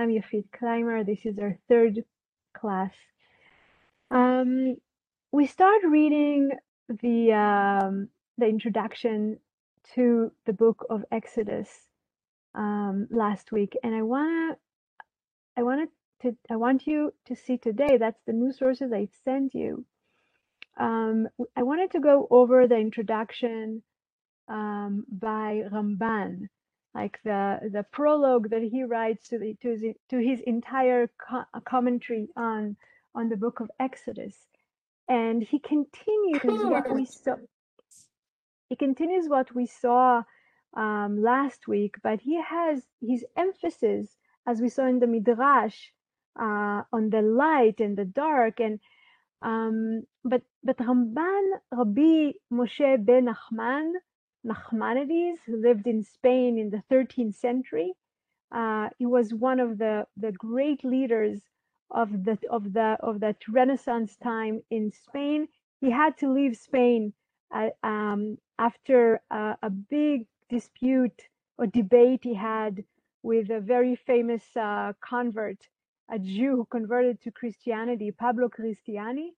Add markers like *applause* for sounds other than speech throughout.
I'm Yafit Clymer. This is our third class. Um, we start reading the um, the introduction to the book of Exodus um, last week, and I wanna I wanted to I want you to see today. That's the new sources I sent you. Um, I wanted to go over the introduction um, by Ramban, like the the prologue that he writes to the, to his, to his entire co- commentary on on the book of Exodus, and he continues what we saw. He continues what we saw um, last week, but he has his emphasis, as we saw in the midrash, uh, on the light and the dark, and um, but but Ramban Rabbi Moshe ben Nachman Nachmanides, who lived in Spain in the 13th century. Uh, he was one of the, the great leaders of the of the of that Renaissance time in Spain. He had to leave Spain uh, um, after uh, a big dispute or debate he had with a very famous uh, convert, a Jew who converted to Christianity, Pablo Cristiani,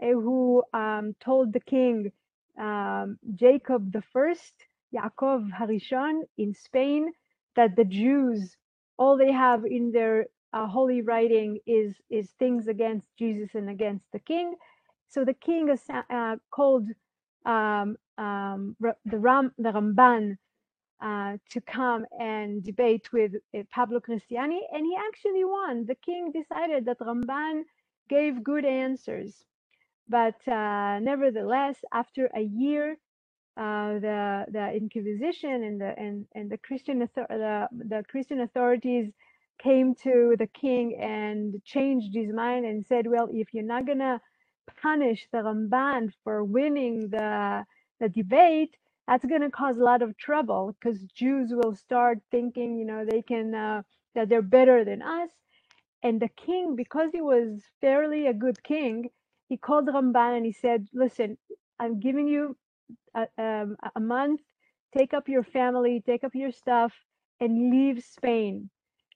eh, who um, told the king um, Jacob the First, Yaakov Harishon in Spain, that the Jews all they have in their uh, holy writing is is things against Jesus and against the king. So the king uh, called um, um, the Ram the Ramban uh, to come and debate with uh, Pablo Cristiani, and he actually won. The king decided that Ramban gave good answers. But uh, nevertheless, after a year, uh, the the Inquisition and the and, and the Christian the, the Christian authorities came to the king and changed his mind and said, well, if you're not gonna punish the Ramban for winning the the debate, that's gonna cause a lot of trouble because Jews will start thinking, you know, they can uh, that they're better than us. And the king, because he was fairly a good king, he called Ramban and he said, "Listen, I'm giving you a, um, a month. Take up your family, take up your stuff, and leave Spain,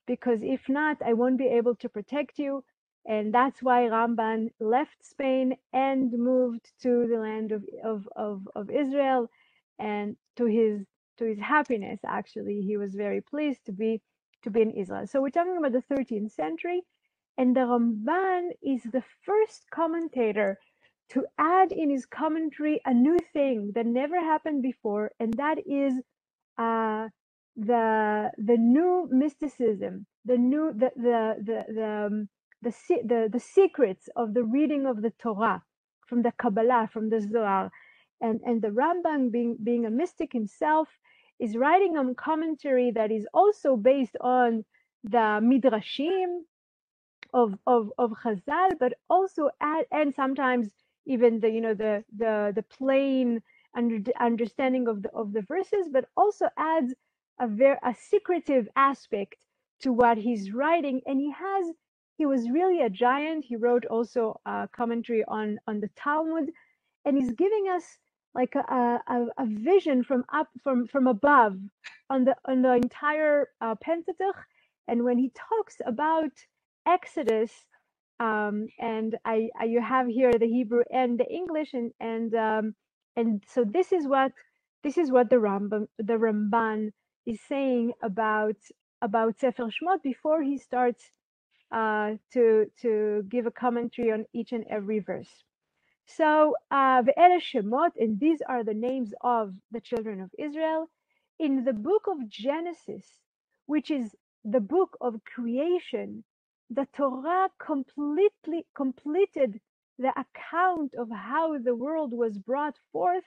because if not, I won't be able to protect you." And that's why Ramban left Spain and moved to the land of, of, of, of Israel, and to his to his happiness, actually, he was very pleased to be to be in Israel. So we're talking about the 13th century, and the Ramban is the first commentator to add in his commentary a new thing that never happened before, and that is uh, the the new mysticism, the new the the the the, um, the, the the secrets of the reading of the Torah from the Kabbalah, from the Zohar, and and the Rambam being being a mystic himself is writing a commentary that is also based on the midrashim of of of Chazal, but also add and sometimes even the you know the the the plain under, understanding of the of the verses, but also adds a very a secretive aspect to what he's writing. And he has he was really a giant. He wrote also a commentary on on the Talmud, and he's giving us like a, a, a vision from up from from above on the on the entire uh, Pentateuch. And when he talks about Exodus, um, and I, I, you have here the Hebrew and the English, and and um, and so this is what this is what the Rambam the Ramban is saying about about Sefer Shmot before he starts uh, to to give a commentary on each and every verse. So uh, Ve'ele Shemot, and these are the names of the children of Israel in the book of Genesis, which is the book of creation the Torah completely completed the account of how the world was brought forth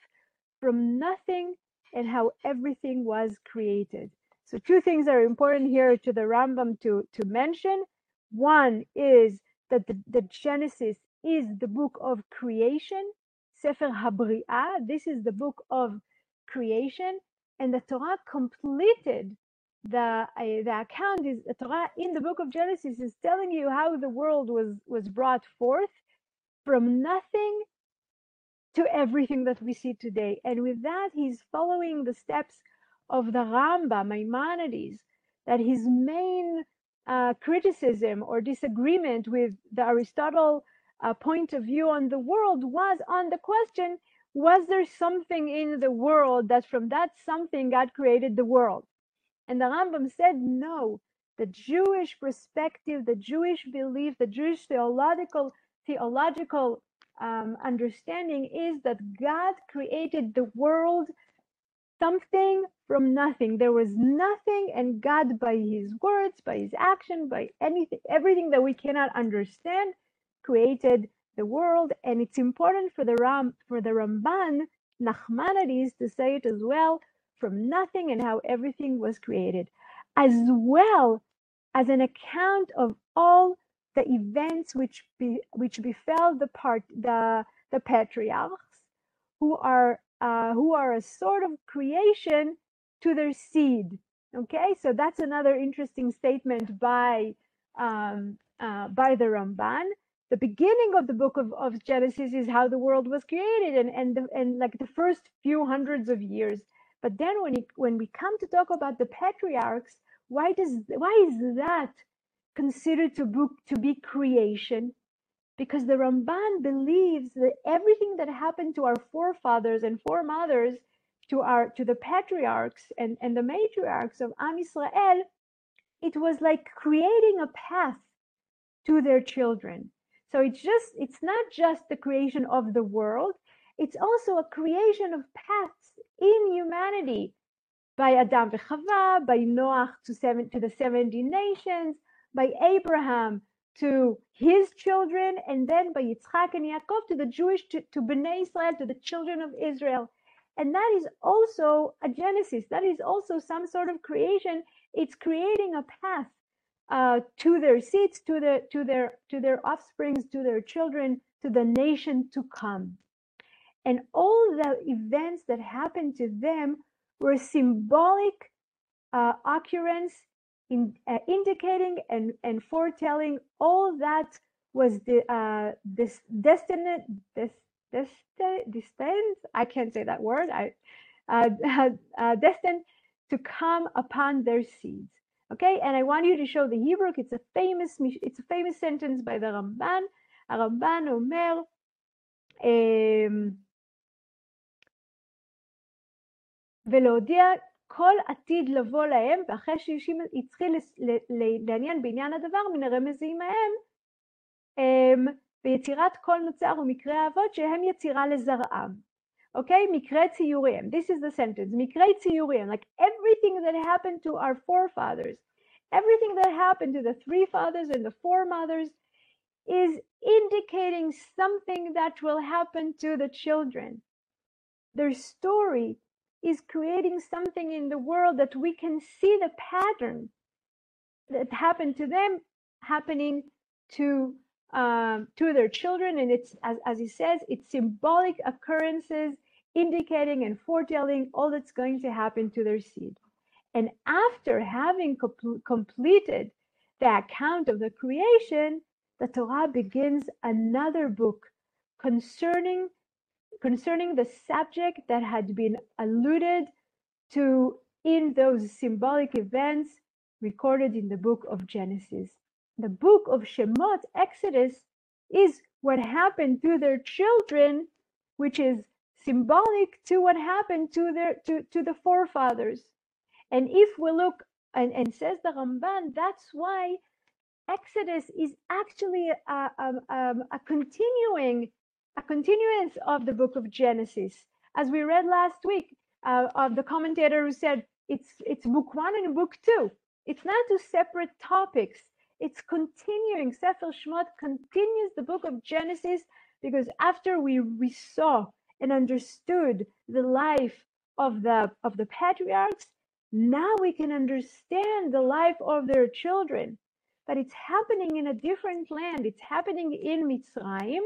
from nothing and how everything was created. So two things are important here to the Rambam to, to mention. One is that the, the Genesis is the book of creation, Sefer HaBri'ah. This is the book of creation, and the Torah completed the uh, the account is the Torah in the book of Genesis is telling you how the world was was brought forth from nothing to everything that we see today. And with that, he's following the steps of the Rambam, Maimonides, that his main uh, criticism or disagreement with the Aristotle uh, point of view on the world was on the question was there something in the world that from that something God created the world? And the Rambam said no. The Jewish perspective, the Jewish belief, the Jewish theological theological um, understanding is that God created the world something from nothing. There was nothing, and God, by His words, by His action, by anything, everything that we cannot understand, created the world. And it's important for the Ram, for the Ramban, Nachmanides, to say it as well, from nothing and how everything was created, as well as an account of all the events which be, which befell the part the the patriarchs, who are uh, who are a sort of creation to their seed. Okay, so that's another interesting statement by um, uh, by the Ramban. The beginning of the book of, of Genesis is how the world was created, and and the, and like the first few hundreds of years. But then when it, when we come to talk about the patriarchs, why does why is that considered to book to be creation? because the Ramban believes that everything that happened to our forefathers and foremothers, to our to the patriarchs and, and the matriarchs of Am Israel, it was like creating a path to their children. So it's just it's not just the creation of the world, it's also a creation of paths in humanity by Adam v'Chava, by Noach to seven to the 70 nations, by Abraham to his children, and then by Yitzchak and Yaakov to the Jewish, to, to Bnei Israel, to the children of Israel. And that is also a Genesis. That is also some sort of creation. It's creating a path uh, to their seeds, to their to their to their offsprings, to their children, to the nation to come and all the events that happened to them were symbolic uh, occurrence in uh, indicating and, and foretelling all that was the uh, this destined this this destined I can't say that word I uh, *laughs* uh, uh, destined to come upon their seeds. Okay, and I want you to show the Hebrew. It's a famous it's a famous sentence by the Ramban. Ramban Omer. Um, ולהודיע כל עתיד לבוא להם, ואחרי שהתחיל לעניין בעניין הדבר, מן הרמזים ההם, ויצירת כל נוצר ומקרה האבות שהם יצירה לזרעם. Okay, מקרה ציוריהם. This is the sentence. מקרה ציוריהם, like everything that happened to our forefathers, everything that happened to the three fathers and the four mothers is indicating something that will happen to the children. Their story is creating something in the world that we can see the pattern that happened to them happening to um, to their children. And it's as, as he says it's symbolic occurrences indicating and foretelling all that's going to happen to their seed. And after having com- completed the account of the creation the torah begins another book concerning concerning the subject that had been alluded to in those symbolic events recorded in the book of Genesis. The book of Shemot, Exodus, is what happened to their children, which is symbolic to what happened to their to, to the forefathers. And if we look and, and says the Ramban, that's why Exodus is actually a, a, a, a continuing a continuance of the book of Genesis. As we read last week uh, of the commentator who said it's it's book one and book two. It's not two separate topics. It's continuing. Sefer Shemot continues the book of Genesis because after we, we saw and understood the life of the of the patriarchs, now we can understand the life of their children. But it's happening in a different land. It's happening in Mitzrayim,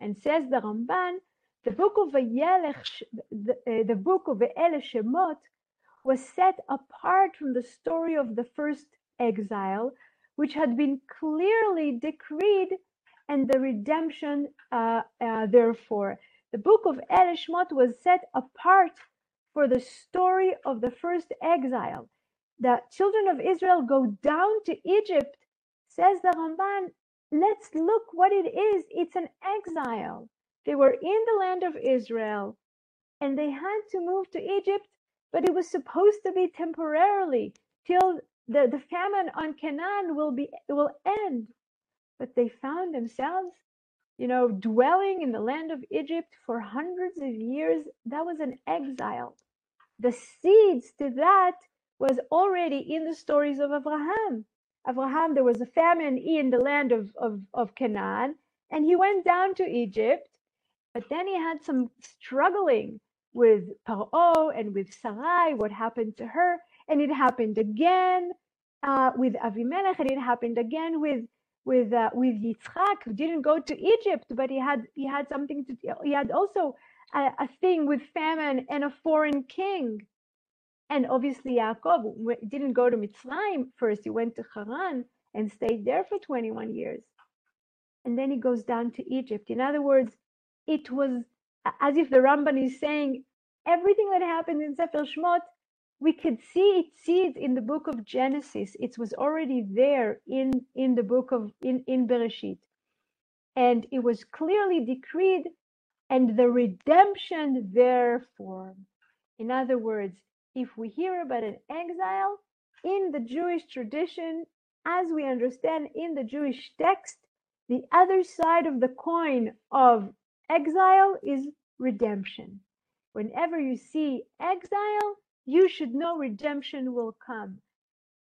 and says the Ramban, the book of Vayelech, the, uh, the book of Ve'ele Shemot was set apart from the story of the first exile, which had been clearly decreed, and the redemption, uh, uh, therefore. The book of El Shemot was set apart for the story of the first exile. the children of Israel go down to Egypt, says the Ramban, let's look what it is. It's an exile. They were in the land of Israel and they had to move to Egypt, but it was supposed to be temporarily till the, the famine on Canaan will be will end. But they found themselves, you know, dwelling in the land of Egypt for hundreds of years. That was an exile. The seeds to that was already in the stories of Abraham. Abraham, there was a famine in the land of, of, of Canaan, and he went down to Egypt, but then he had some struggling with Paro and with Sarai, what happened to her, and it happened again uh, with Avimelech, and it happened again with with uh, with Yitzchak, who didn't go to Egypt, but he had he had something to he had also a, a thing with famine and a foreign king. And obviously, Yaakov didn't go to Mitzrayim first. He went to Haran and stayed there for 21 years. And then he goes down to Egypt. In other words, it was as if the Ramban is saying everything that happened in Sefer Shmot, we could see it, see it in the book of Genesis. It was already there in, in the book of in, in Bereshit. And it was clearly decreed, and the redemption therefore. In other words, if we hear about an exile in the Jewish tradition, as we understand in the Jewish text, the other side of the coin of exile is redemption. Whenever you see exile, you should know redemption will come.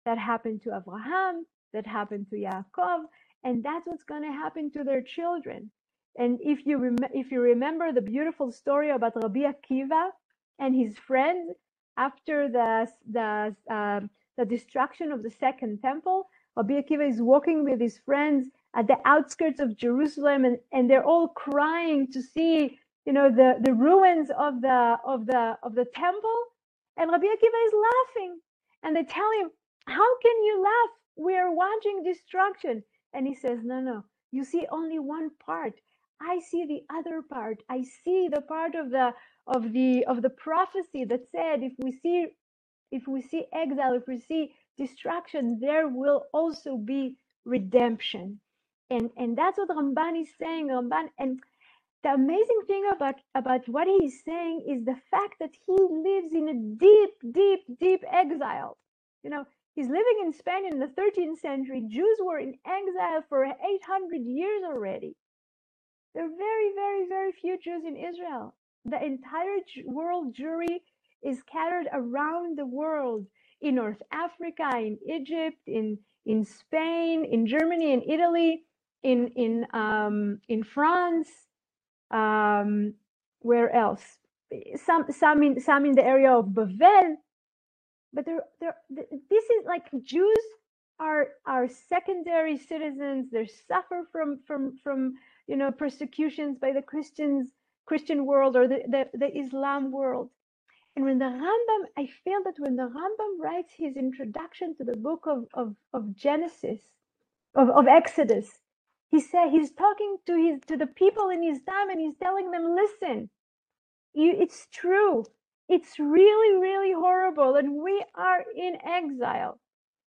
That happened to Abraham, that happened to Yaakov, and that's what's going to happen to their children. And if you rem- if you remember the beautiful story about Rabbi Akiva and his friends after the the uh, the destruction of the second temple, Rabbi Akiva is walking with his friends at the outskirts of Jerusalem, and, and they're all crying to see, you know, the, the ruins of the of the of the temple. And Rabbi Akiva is laughing, and they tell him, "How can you laugh? We are watching destruction." And he says, "No, no, you see only one part. I see the other part. I see the part of the of the of the prophecy that said if we see if we see exile if we see destruction there will also be redemption. And and that's what ramban is saying. Ramban and the amazing thing about about what he's saying is the fact that he lives in a deep deep deep exile. You know he's living in spain in the 13th century. Jews were in exile for 800 years already. There are very very very few jews in israel the entire world Jewry is scattered around the world in North Africa, in Egypt, in in Spain, in Germany, in Italy, in in um, in France. Um, where else? Some some in some in the area of Bavel. But there, there, this is like Jews are are secondary citizens. They suffer from from from you know persecutions by the Christians Christian world or the, the, the Islam world. And when the Rambam, I feel that when the Rambam writes his introduction to the book of, of, of Genesis, of, of Exodus, he said he's talking to his to the people in his time and he's telling them, listen, you, it's true. It's really, really horrible, and we are in exile.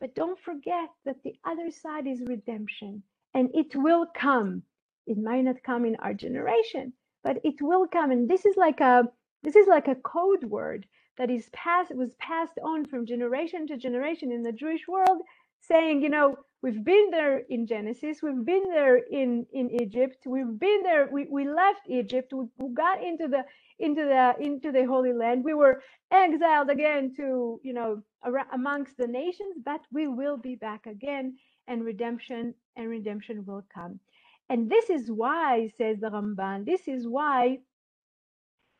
But don't forget that the other side is redemption, and it will come. It might not come in our generation, but it will come and this is like a this is like a code word that is passed was passed on from generation to generation in the jewish world saying you know we've been there in genesis we've been there in in egypt we've been there we, we left egypt we, we got into the into the into the holy land we were exiled again to you know amongst the nations but we will be back again and redemption and redemption will come and this is why, says the Ramban, this is why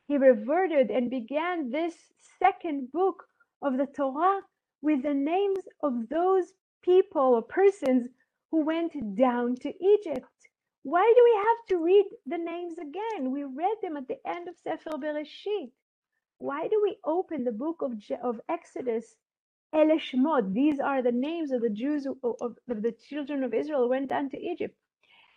he reverted and began this second book of the Torah with the names of those people or persons who went down to Egypt. Why do we have to read the names again? We read them at the end of Sefer Bereshit. Why do we open the book of, of Exodus? Ele Shmot, these are the names of the Jews, of, of, of the children of Israel who went down to Egypt.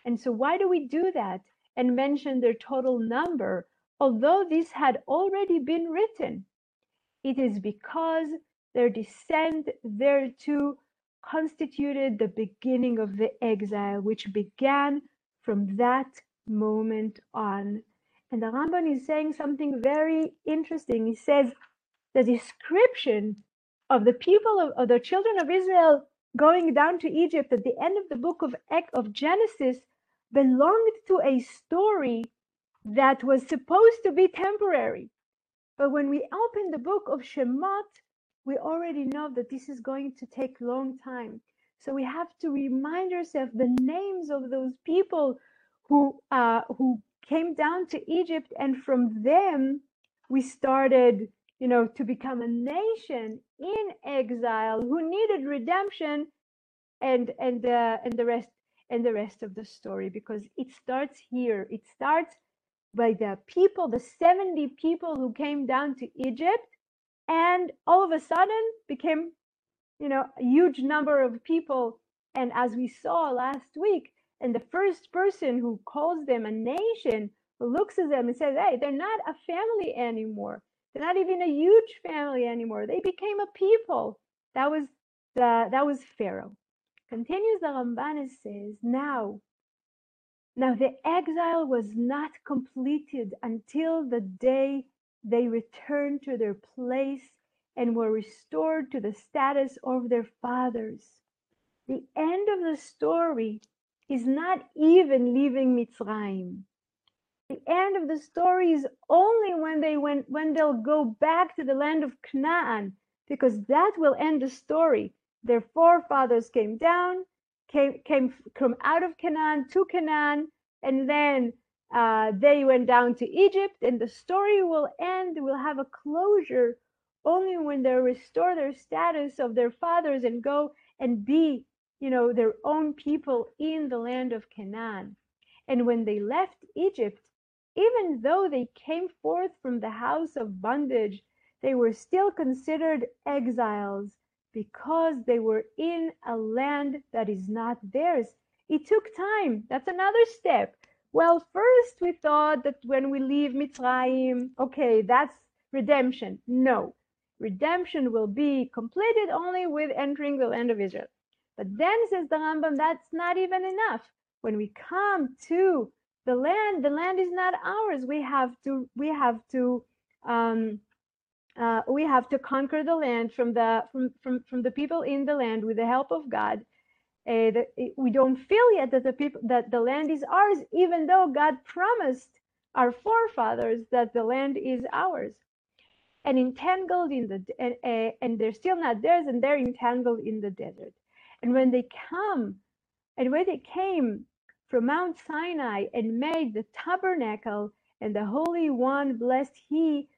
And so, why do we do that and mention their total number, although this had already been written? It is because their descent thereto constituted the beginning of the exile, which began from that moment on. And the Ramban is saying something very interesting. He says the description of the people of, of the children of Israel going down to Egypt at the end of the book of, of Genesis belonged to a story that was supposed to be temporary. But when we open the book of Shemot, we already know that this is going to take long time. So we have to remind ourselves the names of those people who uh, who came down to Egypt, and from them we started, you know, to become a nation in exile who needed redemption, and and uh, and the rest and the rest of the story because it starts here. It starts by the people, the 70 people who came down to Egypt and all of a sudden became you know a huge number of people. And as we saw last week and the first person who calls them a nation looks at them and says hey they're not a family anymore. They're not even a huge family anymore. They became a people. That was the that was pharaoh continues the ramban and says now now the exile was not completed until the day they returned to their place and were restored to the status of their fathers. The end of the story is not even leaving Mitzrayim. The end of the story is only when they went when they'll go back to the land of Canaan, because that will end the story. Their forefathers came down, came came from out of Canaan to Canaan, and then uh, they went down to Egypt, and the story will end, will have a closure only when they restore their status of their fathers and go and be, you know, their own people in the land of Canaan. And when they left Egypt, even though they came forth from the house of bondage, they were still considered exiles because they were in a land that is not theirs. It took time. That's another step well, first we thought that when we leave Mitzrayim, okay, that's redemption. No, redemption will be completed only with entering the land of Israel. But then says the Rambam, that's not even enough. When we come to the land, the land is not ours. We have to, we have to, um, uh, we have to conquer the land from the from, from from the people in the land with the help of God uh, that we don't feel yet that the people that the land is ours, even though God promised our forefathers that the land is ours. And entangled in the and, uh, and they're still not theirs, and they're entangled in the desert. And when they come, and when they came from Mount Sinai and made the tabernacle, and the Holy One blessed He,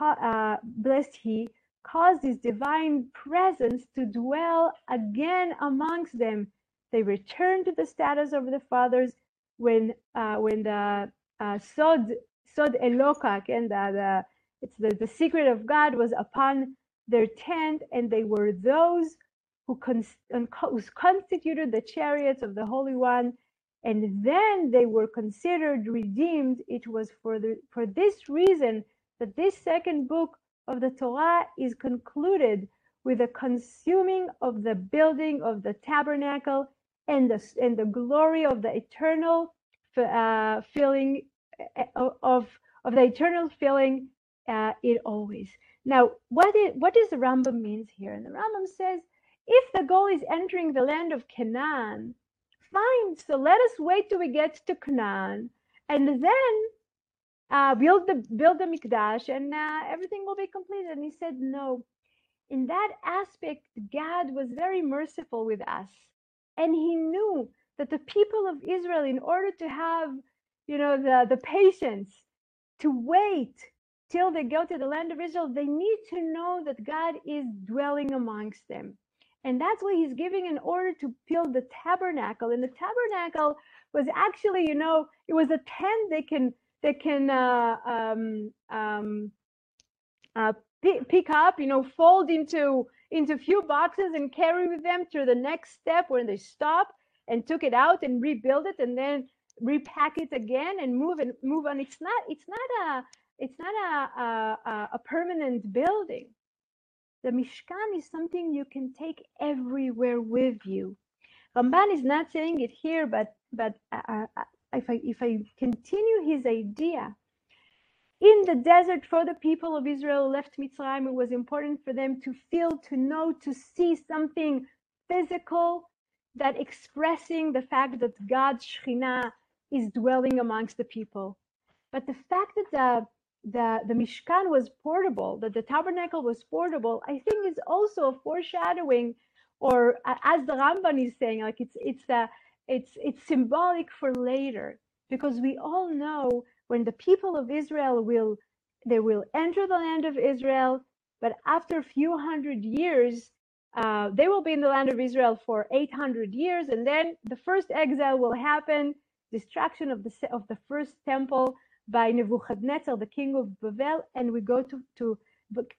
uh, blessed He, caused his divine presence to dwell again amongst them. They returned to the status of the fathers when uh, when the uh, Sod Sod Elokak and the, it's the, the secret of God was upon their tent, and they were those who, who constituted the chariots of the Holy One, and then they were considered redeemed. It was for the for this reason that this second book of the Torah is concluded with the consuming of the building of the tabernacle and the, and the glory of the eternal uh, feeling uh, of, of the eternal feeling uh, it always. Now, what, is, what does the Rambam means here? And the Rambam says, if the goal is entering the land of Canaan, fine. So let us wait till we get to Canaan, and then uh, build the build the mikdash, and uh, everything will be completed. And he said, no. In that aspect, God was very merciful with us, and He knew that the people of Israel, in order to have, you know, the the patience to wait till they go to the land of Israel, they need to know that God is dwelling amongst them. And that's why he's giving an order to build the tabernacle. And the tabernacle was actually, you know, it was a tent they can they can uh, um, um, uh, pick up, you know, fold into into few boxes and carry with them to the next step when they stop and took it out and rebuild it and then repack it again and move and move on. It's not it's not a it's not a a, a permanent building. the Mishkan is something you can take everywhere with you. Ramban is not saying it here, but but uh, uh, if I if I continue his idea, in the desert for the people of Israel left Mitzrayim, it was important for them to feel, to know, to see something physical that expressing the fact that God's Shekhinah is dwelling amongst the people. But the fact that the the, the Mishkan was portable, that the tabernacle was portable, I think is also a foreshadowing, or as the Ramban is saying, like it's it's a it's it's symbolic for later, because we all know when the people of Israel will they will enter the land of Israel, but after a few hundred years, uh, they will be in the land of Israel for 800 years, and then the first exile will happen, destruction of the of the first temple by Nebuchadnezzar, the king of Babel, and we go to to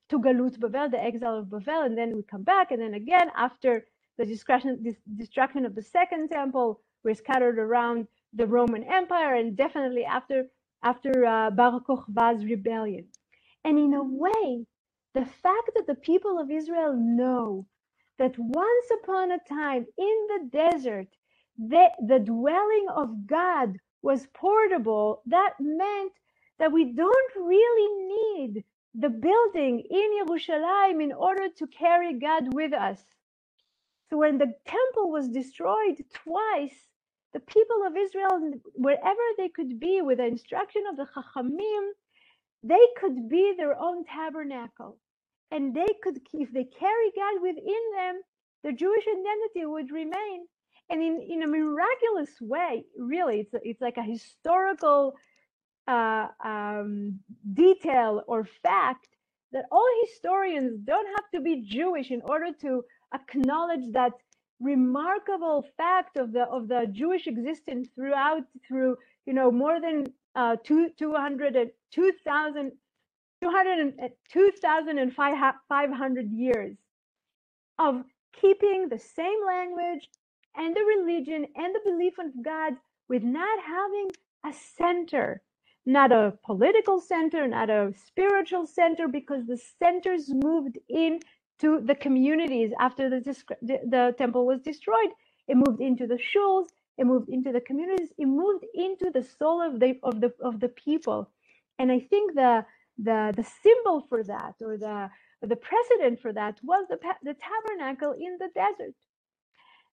to Galut Babel, the exile of Babel, and then we come back, and then again after the destruction of the second temple, we're scattered around the Roman Empire, and definitely after after uh, Bar Kokhba's rebellion. And in a way, the fact that the people of Israel know that once upon a time in the desert, the, the dwelling of God was portable, that meant that we don't really need the building in Jerusalem in order to carry God with us. So when the temple was destroyed twice, the people of Israel, wherever they could be with the instruction of the Chachamim, they could be their own tabernacle. And they could, if they carry God within them, the Jewish identity would remain and in, in a miraculous way, really, it's, it's like a historical uh, um, detail or fact that all historians don't have to be Jewish in order to acknowledge that remarkable fact of the of the Jewish existence throughout through you know more than uh, two, 200 and 2000 2,500 years of keeping the same language, and the religion and the belief of God with not having a center, not a political center, not a spiritual center, because the centers moved in to the communities after the, the, temple was destroyed. It moved into the shuls, it moved into the communities, it moved into the soul of the of the of the people. And I think the the the symbol for that or the the precedent for that was the, the tabernacle in the desert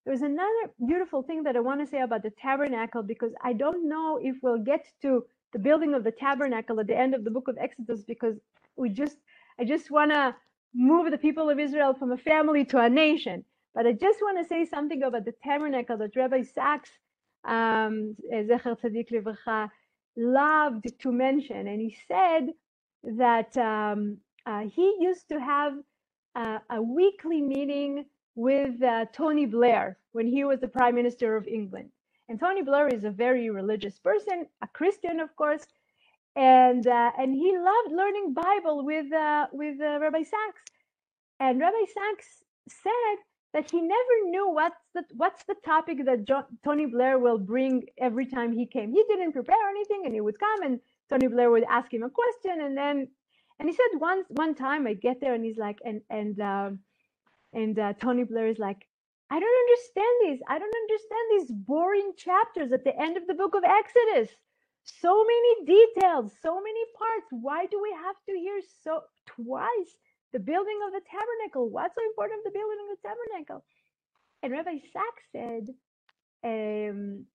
there's another beautiful thing that I want to say about the tabernacle because I don't know if we'll get to the building of the tabernacle at the end of the book of Exodus because we just I just want to move the people of Israel from a family to a nation. But I just want to say something about the tabernacle that Rabbi Sacks, um, Zecher Tzadik Livracha, loved to mention. And he said that um, uh, he used to have uh, a weekly meeting with uh, Tony Blair when he was the Prime Minister of England. And Tony Blair is a very religious person, a Christian, of course, and uh, and he loved learning Bible with uh, with uh, Rabbi Sacks. And Rabbi Sacks said that he never knew what's the what's the topic that Tony Blair will bring every time he came. He didn't prepare anything, and he would come, and Tony Blair would ask him a question, and then and he said once one time I get there, and he's like, and and um, and uh, Tony Blair is like, I don't understand these. I don't understand these boring chapters at the end of the book of Exodus. So many details, so many parts. Why do we have to hear so twice the building of the tabernacle? What's so important of the building of the tabernacle? And Rabbi Sacks said, um,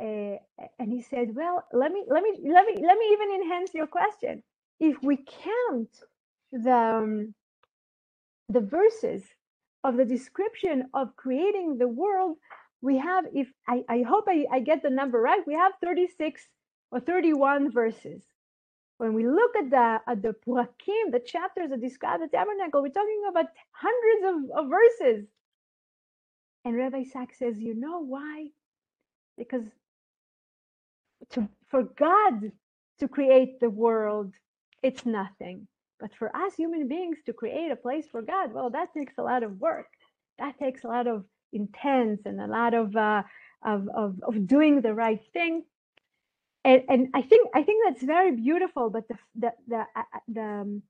uh, and he said, "Well, let me let me let me let me even enhance your question. If we count the um, the verses of the description of creating the world, we have, if I, I hope I, I get the number right, we have 36 or 31 verses. When we look at the at the perakim, the chapters that describe the tabernacle, we're talking about hundreds of, of verses. And Rabbi Sacks says, you know why? Because to, for God to create the world, it's nothing. But for us human beings to create a place for God, well, that takes a lot of work. That takes a lot of intense and a lot of uh, of, of, of doing the right thing. And, and I think I think that's very beautiful. But the the the uh, uh, the, um,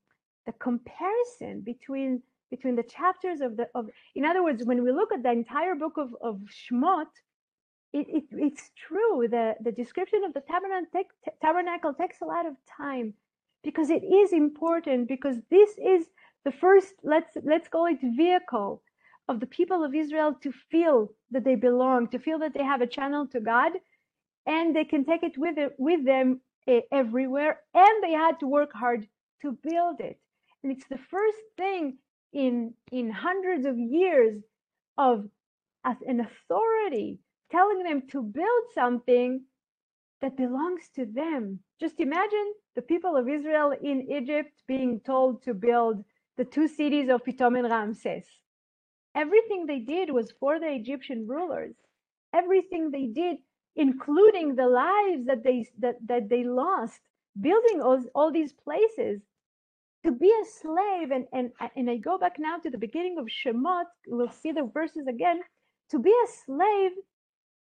the comparison between between the chapters of the of in other words when we look at the entire book of, of shmot it, it, it's true the, the description of the tabernacle, tabernacle takes a lot of time because it is important because this is the first let's let's call it vehicle of the people of israel to feel that they belong to feel that they have a channel to god and they can take it with it with them uh, everywhere and they had to work hard to build it. And it's the first thing in in hundreds of years of an authority telling them to build something that belongs to them. Just imagine the people of israel in egypt being told to build the two cities of pitom and ramses. Everything they did was for the egyptian rulers. Everything they did including the lives that they that, that they lost building all, all these places to be a slave. And, and and i go back now to the beginning of shemot. We'll see the verses again. To be a slave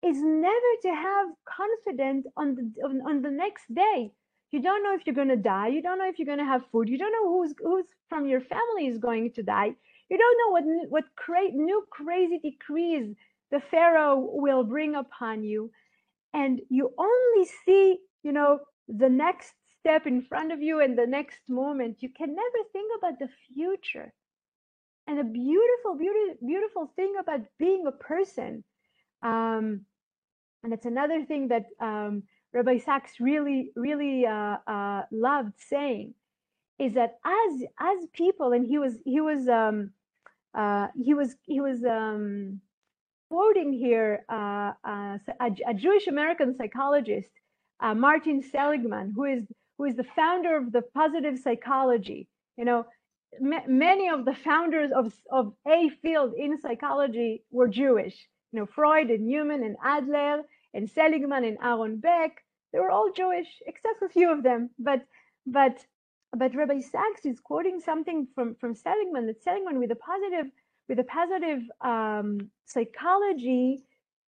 is never to have confidence on the on, on the next day. You don't know if you're going to die. You don't know if you're going to have food. You don't know who's who's from your family is going to die. You don't know what what cra- new crazy decrees the pharaoh will bring upon you and you only see you know the next step in front of you and the next moment. You can never think about the future. And a beautiful beautiful beautiful thing about being a person um, and it's another thing that um, rabbi sacks really really uh, uh, loved saying is that as as people and he was he was um, uh, he was he was um, quoting here uh, uh, a, a, Jewish American psychologist, uh, Martin Seligman, who is who is the founder of the positive psychology. You know, many of the founders of of a field in psychology were Jewish. You know, Freud and Newman and Adler and Seligman and Aaron Beck. They were all Jewish, except a few of them. But but but Rabbi Sacks is quoting something from from Seligman that Seligman with a positive with a positive um, psychology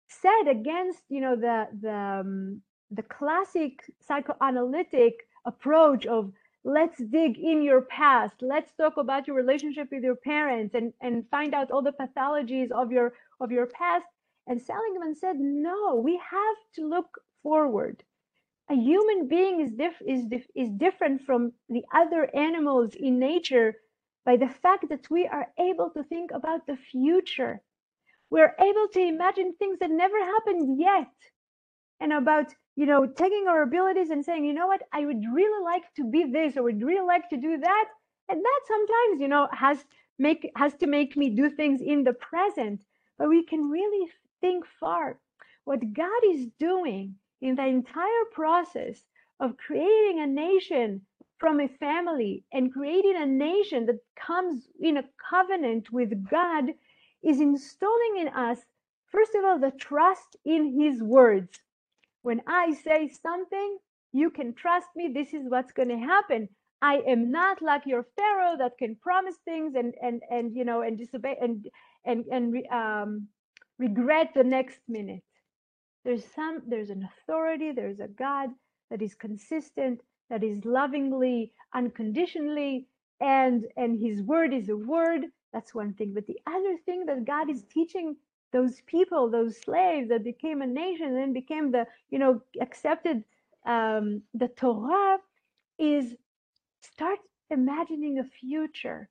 set against you know the the um, the classic psychoanalytic approach of let's dig in your past. Let's talk about your relationship with your parents and and find out all the pathologies of your of your past. And seligman said no we have to look forward. A human being is diff- is dif- is different from the other animals in nature by the fact that we are able to think about the future. We're able to imagine things that never happened yet. And about, you know, taking our abilities and saying, you know what, I would really like to be this or would really like to do that. And that sometimes, you know, has make has to make me do things in the present. But we can really think far. What God is doing in the entire process of creating a nation from a family and creating a nation that comes in a covenant with God is installing in us, first of all, the trust in His words. When I say something, you can trust me. This is what's going to happen. I am not like your Pharaoh that can promise things and and and you know and disobey and and and um, regret the next minute. There's some. There's an authority. There's a God that is consistent that is lovingly, unconditionally, and and his word is a word. That's one thing. But the other thing that God is teaching those people, those slaves that became a nation and then became the, you know, accepted um, the Torah, is start imagining a future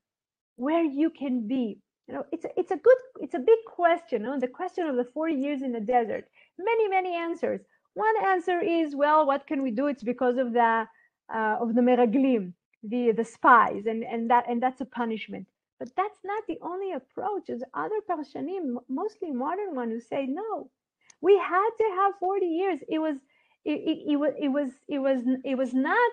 where you can be. You know, it's a, it's a good, it's a big question. You know? The question of the 40 years in the desert. Many, many answers. One answer is, well, what can we do? It's because of the uh, of the meraglim, the the spies, and and that and that's a punishment. But that's not the only approach. There's other parshanim, mostly modern ones, who say no. We had to have 40 years. It was it, it, it, was it was it was it was not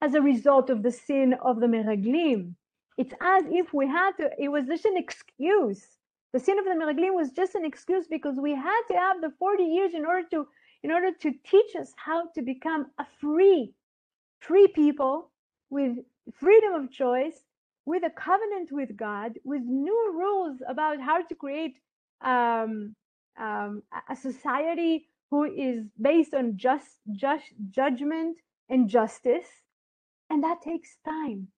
as a result of the sin of the meraglim. It's as if we had to. It was just an excuse. The sin of the meraglim was just an excuse because we had to have the 40 years in order to in order to teach us how to become a free free people with freedom of choice, with a covenant with God, with new rules about how to create um, um, a society who is based on just, just judgment and justice. And that takes time.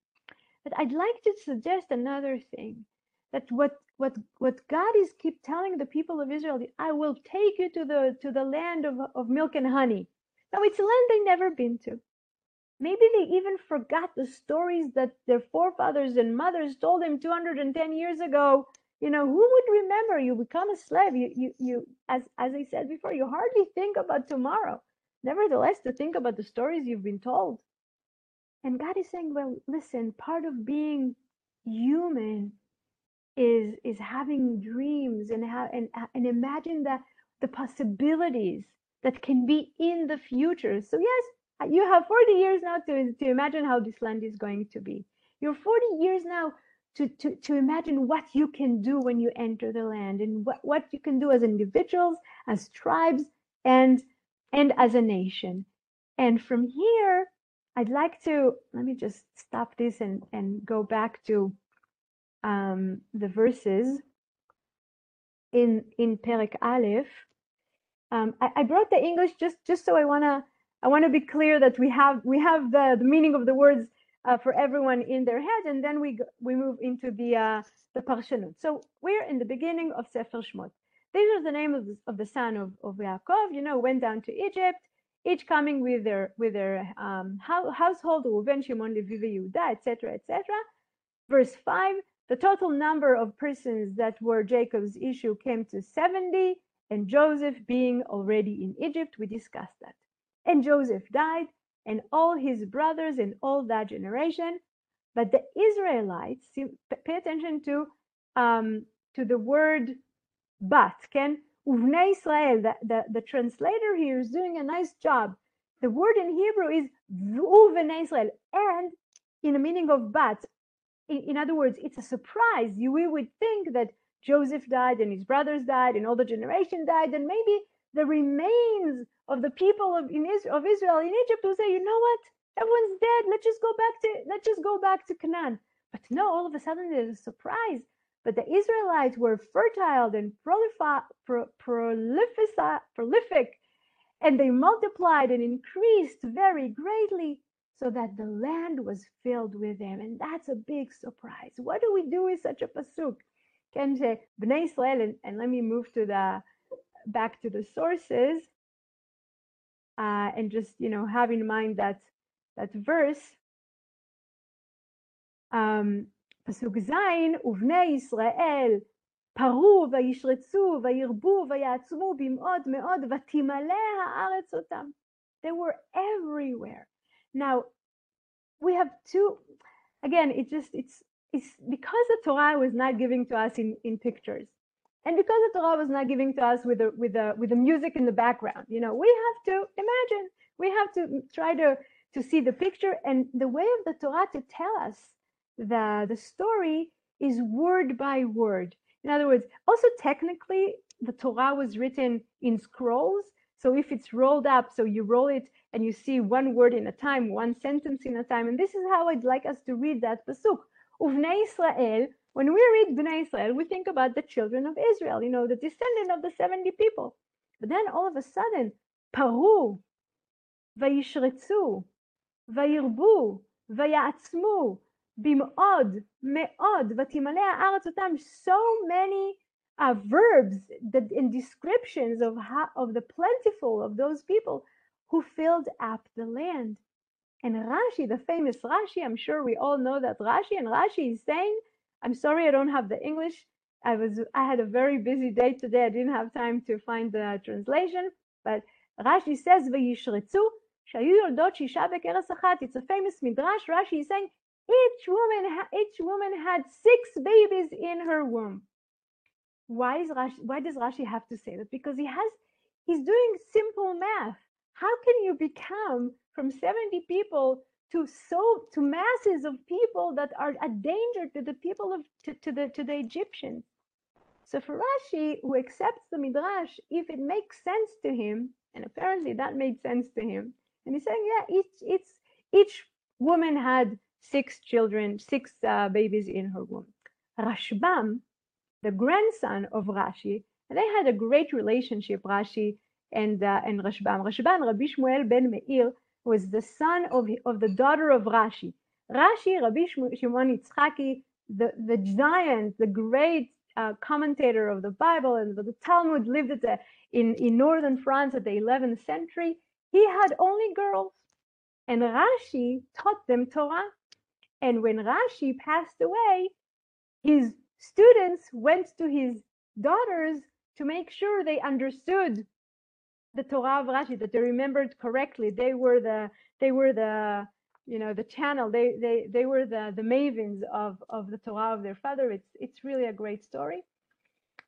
But I'd like to suggest another thing that what what what God is keep telling the people of Israel, I will take you to the to the land of, of milk and honey. Now it's a land they never been to. Maybe they even forgot the stories that their forefathers and mothers told them 210 years ago. You know, who would remember you become a slave? You you you as as I said before, you hardly think about tomorrow. Nevertheless, to think about the stories you've been told. And God is saying, well, listen, part of being human is is having dreams and have and, and imagine that the possibilities that can be in the future. So yes, you have 40 years now to, to imagine how this land is going to be. You're 40 years now to, to, to imagine what you can do when you enter the land and what, what you can do as individuals, as tribes, and and as a nation. And from here, I'd like to let me just stop this and, and go back to um, the verses in in Perek Aleph. Um, I, I, brought the English just just so I wanna I wanna be clear that we have we have the, the meaning of the words uh, for everyone in their head, and then we we move into the uh, the parshanut. So we're in the beginning of Sefer Shmot. These are the names of the, of the son of, of Yaakov. You know, went down to Egypt, each coming with their with their um, household, Reuven, Shimon, Levi, Yehuda, etc., etc. Verse five the total number of persons that were Jacob's issue came to 70, and Joseph being already in Egypt, we discussed that. And Joseph died, and all his brothers and all that generation. But the Israelites, pay attention to um, to the word but, can Uvnei Israel, the, the, the translator here is doing a nice job. The word in Hebrew is Uvnei Israel, and in the meaning of but, in, in other words, it's a surprise. You, we would think that Joseph died and his brothers died and all the generation died, and maybe the remains of the people of, in Israel, of Israel in Egypt will say, you know what? Everyone's dead. Let's just go back to let's just go back to Canaan. But no, all of a sudden there's a surprise. But the Israelites were fertile and prolific, pro, prolific, prolific, and they multiplied and increased very greatly so that the land was filled with them. And that's a big surprise. What do we do with such a pasuk? Can say Bnei Israel, and, and let me move to the back to the sources, uh, and just you know have in mind that that verse. Um, פסוק ז', ובני ישראל פרו וישרצו וירבו ויעצמו במאוד מאוד ותמלא הארץ אותם. They were everywhere. Now, we have two, again, it just, it's, it's because the Torah was not giving to us in, in pictures. And because the Torah was not giving to us with the, with the, with the music in the background, you know, we have to imagine, we have to try to, to see the picture and the way of the Torah to tell us the, the story is word by word. In other words, also technically, the Torah was written in scrolls. So if it's rolled up, so you roll it and you see one word in a time, one sentence in a time. And this is how I'd like us to read that pasuk. Uvnei Israel, when we read Bnei Israel, we think about the children of Israel, you know, the descendant of the 70 people. But then all of a sudden, Paru, Vayishretzu, Vayirbu, Vayatzmu, Bim'od, Me'od, Vatimale Haaretz Otam, so many uh, verbs that in descriptions of how, of the plentiful of those people who filled up the land. And Rashi, the famous Rashi, I'm sure we all know that Rashi, and Rashi is saying, I'm sorry I don't have the English. I was I had a very busy day today. I didn't have time to find the translation, but Rashi says וישרצו שהיו יולדות שישה בכרס אחת. It's a famous midrash. Rashi is saying each woman each woman had six babies in her womb. Why is Rashi, why does Rashi have to say that? Because he has he's doing simple math how can you become from 70 people to so to masses of people that are a danger to the people of to, to the to the Egyptians? So for Rashi, who accepts the midrash, if it makes sense to him, and apparently that made sense to him, and he's saying, yeah, each each each woman had six children, six uh, babies in her womb. Rashbam, the grandson of Rashi, and they had a great relationship, Rashi and, uh, and Rashbam. Rashbam, Rabbi Shmuel ben Meir, was the son of, of the daughter of Rashi. Rashi, Rabbi Shimon Yitzchaki, the, the giant, the great uh, commentator of the Bible and the Talmud, lived at the, in, in northern France at the 11th century. He had only girls, and Rashi taught them Torah. And when Rashi passed away, his students went to his daughters to make sure they understood the Torah of Rashi, that they remembered correctly. They were the they were the you know the channel. They they they were the the mavens of of the Torah of their father. It's it's really a great story.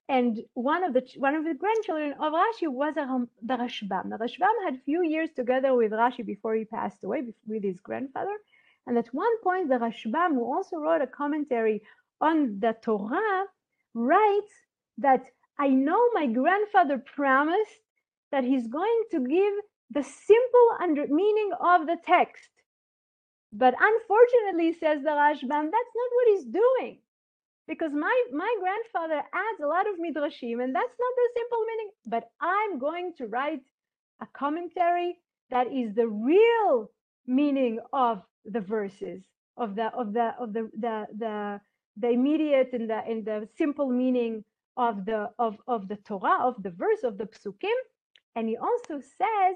And one of the one of the grandchildren of Rashi was the Rashbam. The Rashbam had few years together with Rashi before he passed away with his grandfather. And at one point, the Rashbam, who also wrote a commentary on the Torah, writes that I know my grandfather promised that he's going to give the simple under meaning of the text. But unfortunately, says the Rashbam, that's not what he's doing. Because my, my grandfather adds a lot of midrashim, and that's not the simple meaning. But I'm going to write a commentary that is the real meaning of the verses, of the of the of the the the, the immediate and the and the simple meaning of the of, of the Torah, of the verse of the psukim. And he also says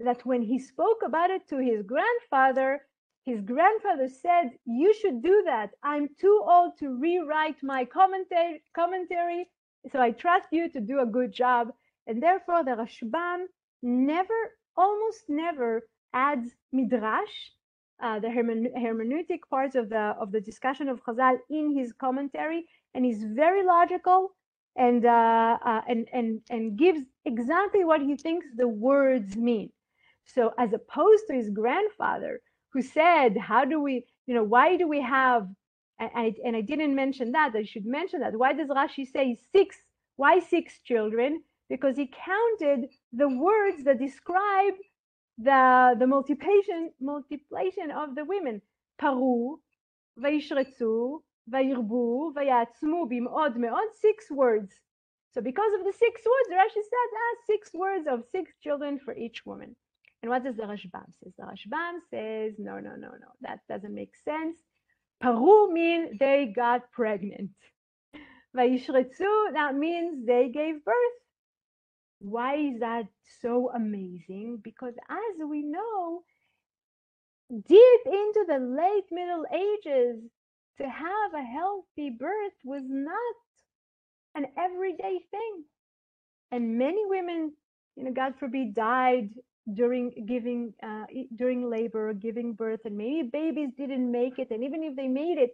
that when he spoke about it to his grandfather, his grandfather said, You should do that. I'm too old to rewrite my commentary, so I trust you to do a good job. And therefore, the Rashbam never, almost never adds midrash, uh, the hermeneutic parts of the of the discussion of Chazal in his commentary, and he's very logical and uh, uh, and and and gives exactly what he thinks the words mean. So as opposed to his grandfather, who said, "How do we, you know, why do we have?" And I, and I didn't mention that. I should mention that. Why does Rashi say six? Why six children? Because he counted the words that describe the the multiplication multiplication of the women. Paru, Vayishretzu, Vayirbu, Vayatzmu, Bim'od Me'od, six words. So because of the six words, Rashi said, ah, six words of six children for each woman. And what does the Rashbam says? The Rashbam says, no, no, no, no, that doesn't make sense. Paru mean they got pregnant. *laughs* Vayishretzu, that means they gave birth. Why is that so amazing? Because as we know, deep into the late Middle Ages, to have a healthy birth was not an everyday thing. And many women, you know, God forbid, died during giving, uh, during labor, giving birth, and maybe babies didn't make it. And even if they made it,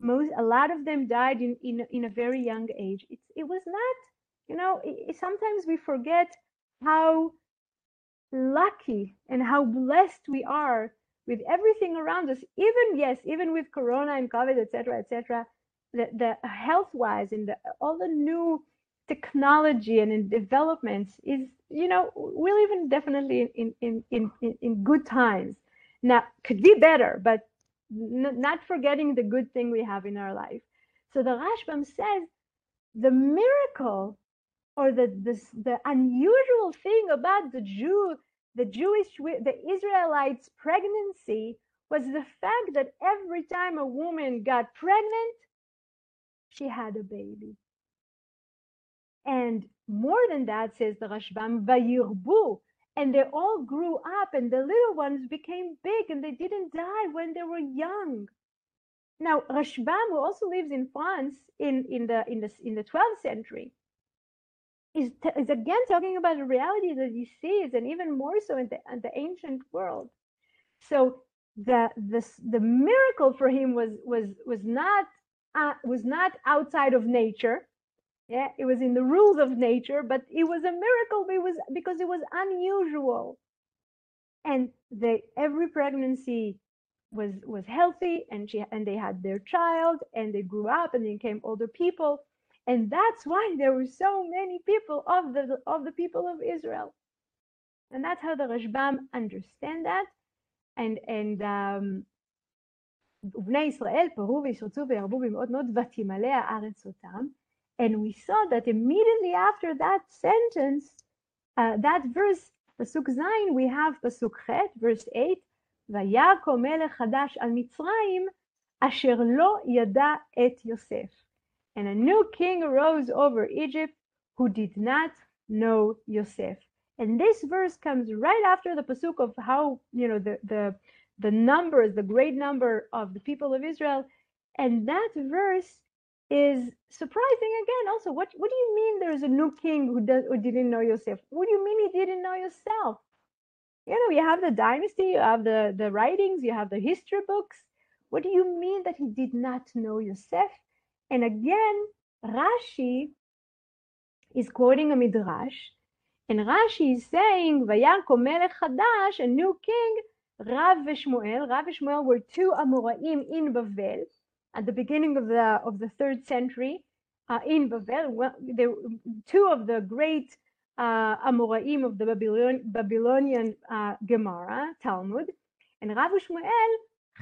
most, a lot of them died in, in, in a very young age. It's, it was not, you know, it, sometimes we forget how lucky and how blessed we are with everything around us, even yes, even with Corona and COVID, etc., etc., the, the health wise and the, all the new technology and in developments is, you know, we live in definitely in in in in, good times. Now could be better, but not forgetting the good thing we have in our life. So the Rashbam says the miracle or the this, the unusual thing about the Jew the Jewish, the Israelites' pregnancy was the fact that every time a woman got pregnant, she had a baby. And more than that, says the Rashbam, Vayirbu, and they all grew up, and the little ones became big, and they didn't die when they were young. Now, Rashbam, who also lives in France in, in the in the in the 12th century, is, is again talking about a reality that he sees, and even more so in the, in the ancient world. So the the the miracle for him was was was not uh, was not outside of nature. Yeah, it was in the rules of nature, but it was a miracle. It was because it was unusual, and the every pregnancy was was healthy, and she and they had their child, and they grew up, and they became older people and that's why there were so many people of the of the people of Israel. And that's how the Rashbam understand that. And and um, And we saw that immediately after that sentence, uh, that verse, Pasuk Zain, we have Pasuk Chet, verse 8, ויעקב מלך חדש על מצרים, אשר לא ידע את יוסף. And a new king arose over Egypt who did not know Yosef. And this verse comes right after the pasuk of how, you know, the, the, the numbers, the great number of the people of Israel. And that verse is surprising again. Also, what, what do you mean there's a new king who, does, who didn't know Yosef? What do you mean he didn't know Yosef? You know, you have the dynasty, you have the, the writings, you have the history books. What do you mean that he did not know Yosef? And again, Rashi is quoting a midrash, and Rashi is saying, "Vayakom melech chadash, a new king, Rav v'Shmuel. Rav v'Shmuel were two Amoraim in Bavel at the beginning of the of the third century uh, in Bavel. Well, they were two of the great uh, Amoraim of the Babylon, Babylonian uh, Gemara Talmud, and Rav v'Shmuel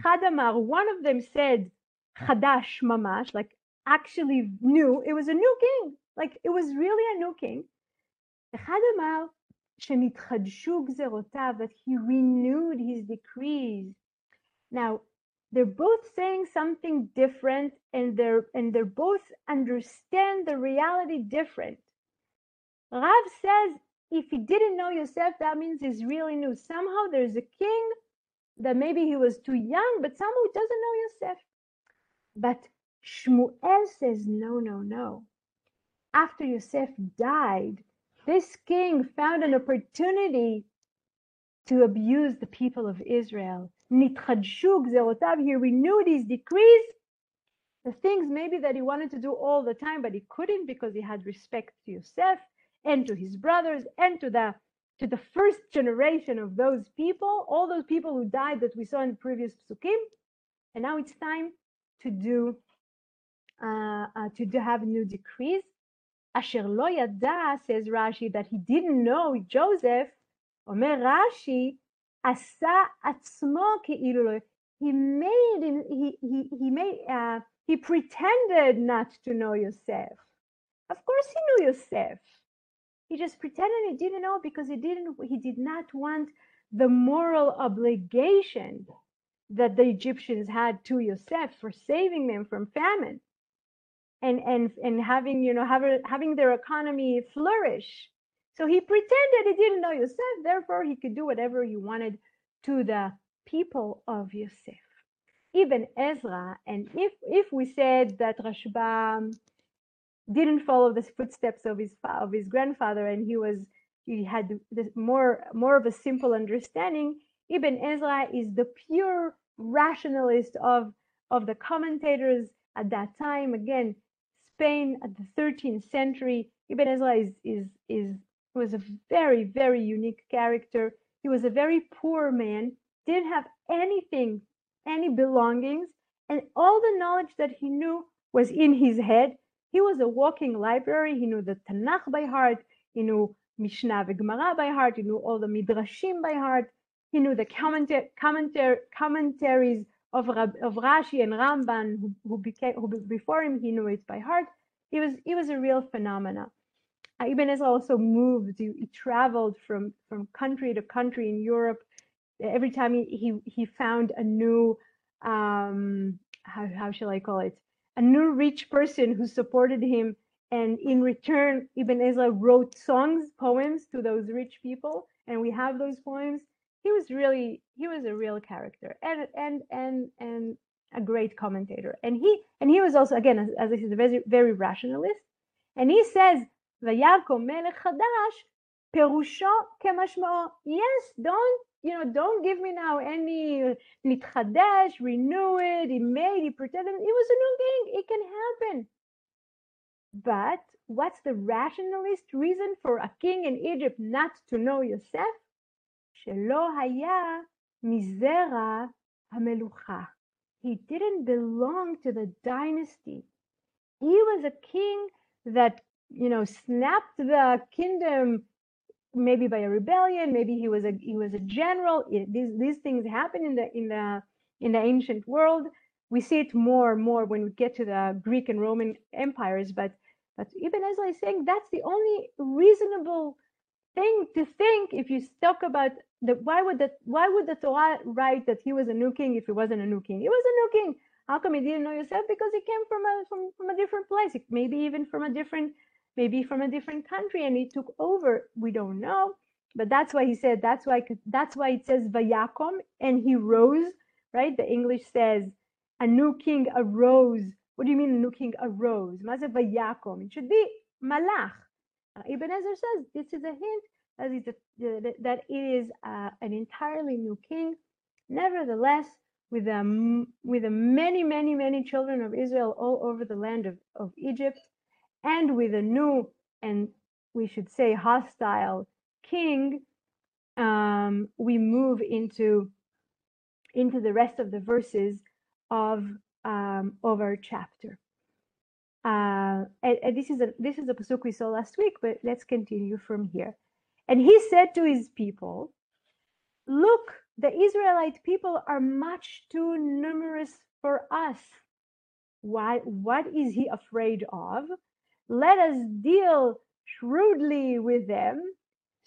Chadamar. One of them said Chadash Mamash, like actually new. It was a new king. Like it was really a new king. אחד אמר שנתחדשו גזרותיו, that he renewed his decrees. Now, they're both saying something different and they're and they're both understand the reality different. Rav says if he didn't know Yosef, that means he's really new. Somehow there's a king that maybe he was too young, but somehow he doesn't know Yosef. But Shmuel says, no, no, no. After Yosef died, this king found an opportunity to abuse the people of Israel. He renewed his decrees, the things maybe that he wanted to do all the time, but he couldn't because he had respect to Yosef and to his brothers and to the to the first generation of those people, all those people who died that we saw in the previous psukim. And now it's time to do to, to have new decrees. Asher lo yada, says Rashi, that he didn't know Joseph. Omer Rashi, He made him, he, he, he made, uh, he pretended not to know Yosef. Of course he knew Yosef. He just pretended he didn't know because he didn't, he did not want the moral obligation that the Egyptians had to Yosef for saving them from famine and and and having you know having having their economy flourish. So he pretended he didn't know Yosef, therefore he could do whatever he wanted to the people of Yosef. Ibn Ezra, and if if we said that Rashbam didn't follow the footsteps of his of his grandfather, and he was he had this more more of a simple understanding. Ibn Ezra is the pure rationalist of of the commentators at that time. Again, Spain at the 13th century. Ibn Ezra is, is, is, was a very, very unique character. He was a very poor man, didn't have anything, any belongings, and all the knowledge that he knew was in his head. He was a walking library. He knew the Tanakh by heart. He knew Mishnah Gemara by heart. He knew all the Midrashim by heart. He knew the commenta- commentar- commentaries of, of Rashi and Ramban, who, who became who before him, he knew it by heart. It was he was a real phenomena. Uh, Ibn Ezra also moved. He, he, traveled from from country to country in Europe. Every time he he, he found a new um, how how shall I call it a new rich person who supported him, and in return, Ibn Ezra wrote songs, poems to those rich people, and we have those poems he was really he was a real character and and and and a great commentator. And he and he was also again as, as he's a very very rationalist. And he says, "Vayavko chadash perusho kemashmao." Yes, don't you know? Don't give me now any nitchadesh, renew it, he made, he pretended. It was a new king. It can happen. But what's the rationalist reason for a king in Egypt not to know Yosef? שלא היה מזרע המלוכה. He didn't belong to the dynasty. He was a king that, you know, snapped the kingdom maybe by a rebellion, maybe he was a he was a general. It, these these things happen in the in the in the ancient world. We see it more and more when we get to the Greek and Roman empires, but but Ibn Ezra is saying that's the only reasonable think to think if you talk about the why would the why would the Torah write that he was a new king if he wasn't a new king? He was a new king. How come he didn't know Yosef? Because he came from a from, from a different place, maybe even from a different maybe from a different country, and he took over. We don't know, but that's why he said that's why that's why it says Vayakom and he rose. Right? The English says a new king arose. What do you mean a new king arose? Vayakom. It should be Malach. Uh, Ibn Ezra says this is a hint a, that it is uh, an entirely new king. Nevertheless, with um, with the many, many, many children of Israel all over the land of, of Egypt, and with a new and we should say hostile king, um, we move into into the rest of the verses of um, of our chapter. Uh, and, and, this is a this is a pasuk we saw last week, but let's continue from here. And he said to his people, "Look, the Israelite people are much too numerous for us. Why? What is he afraid of? Let us deal shrewdly with them,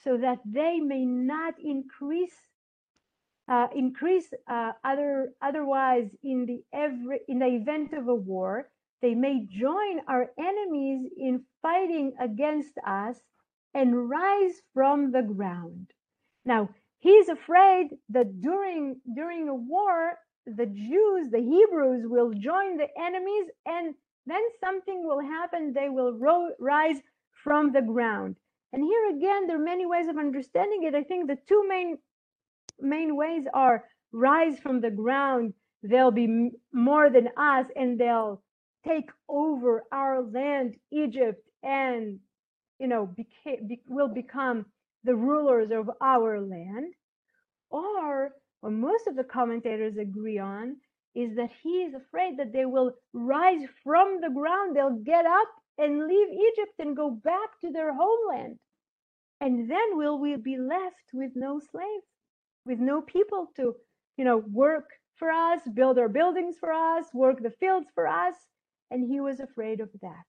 so that they may not increase uh, increase uh, other otherwise in the every in the event of a war they may join our enemies in fighting against us and rise from the ground. Now he's afraid that during during a war the jews the hebrews will join the enemies and then something will happen. They will ro- rise from the ground. And here again there are many ways of understanding it. I think the two main main ways are rise from the ground they'll be more than us and they'll take over our land egypt and you know be, will become the rulers of our land or what most of the commentators agree on is that he is afraid that they will rise from the ground they'll get up and leave egypt and go back to their homeland and then will we be left with no slaves with no people to, you know, work for us, build our buildings for us, work the fields for us. And he was afraid of that.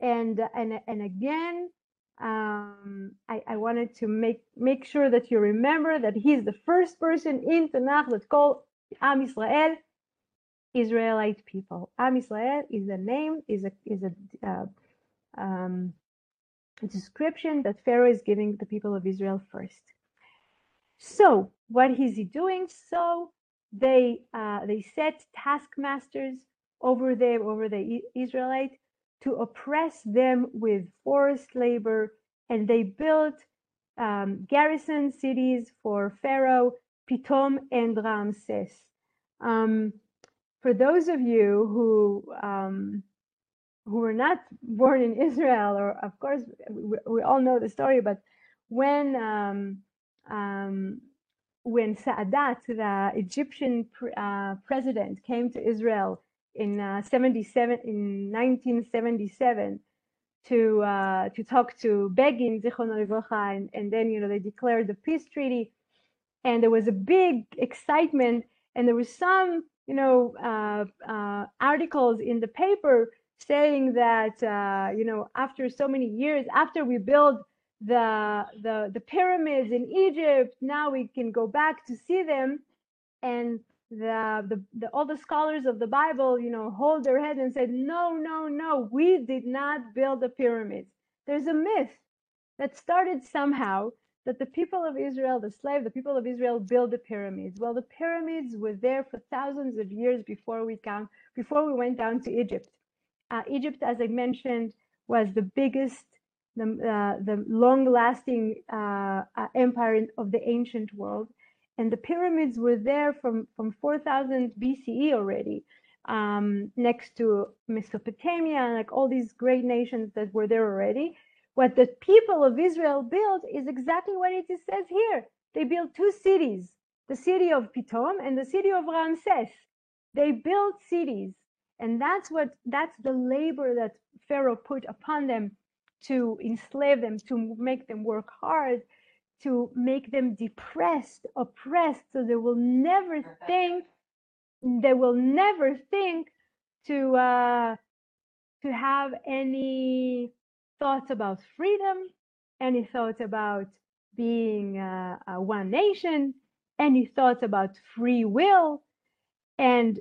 And and and again, um, I, I wanted to make make sure that you remember that he's the first person in Tanakh that called Am Israel, Israelite people. Am Israel is a name, is a is a uh, um, description that Pharaoh is giving the people of Israel first. So what is he doing? So they uh, they set taskmasters over them, over the Israelite, to oppress them with forced labor, and they built um, garrison cities for Pharaoh, Pitom, and Ramses. Um, for those of you who um, who were not *laughs* born in Israel, or of course we, we all know the story, but when um, um, when Sadat, the Egyptian uh, president, came to Israel in uh, 77 in 1977 to uh, to talk to Begin, and, and then you know they declared the peace treaty, and there was a big excitement, and there was some you know uh, uh, articles in the paper saying that uh, you know after so many years, after we build the the the pyramids in Egypt. Now we can go back to see them, and the, the, the all the scholars of the Bible, you know, hold their head and said, "No, no, no, we did not build the pyramids." There's a myth that started somehow that the people of Israel, the slave, the people of Israel built the pyramids. Well, the pyramids were there for thousands of years before we come, before we went down to Egypt. Uh, Egypt, as I mentioned, was the biggest the, uh, the long-lasting uh, uh, empire of the ancient world. And the pyramids were there from, from 4000 BCE already, um, next to Mesopotamia and like all these great nations that were there already. What the people of Israel built is exactly what it says here. They built two cities, the city of Pitom and the city of Ramses. They built cities. And that's what that's the labor that Pharaoh put upon them to enslave them, to make them work hard, to make them depressed, oppressed, so they will never think, they will never think to uh, to have any thoughts about freedom, any thoughts about being uh, one nation, any thoughts about free will, and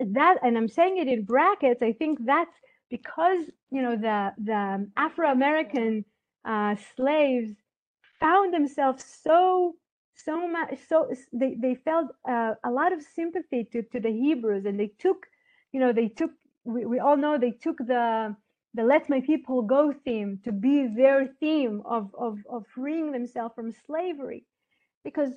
that. And I'm saying it in brackets. I think that's because you know the the Afro American uh, slaves found themselves so so much so they, they felt uh, a lot of sympathy to, to the hebrews and they took you know they took we, we all know they took the the let my people go theme to be their theme of of, of freeing themselves from slavery. Because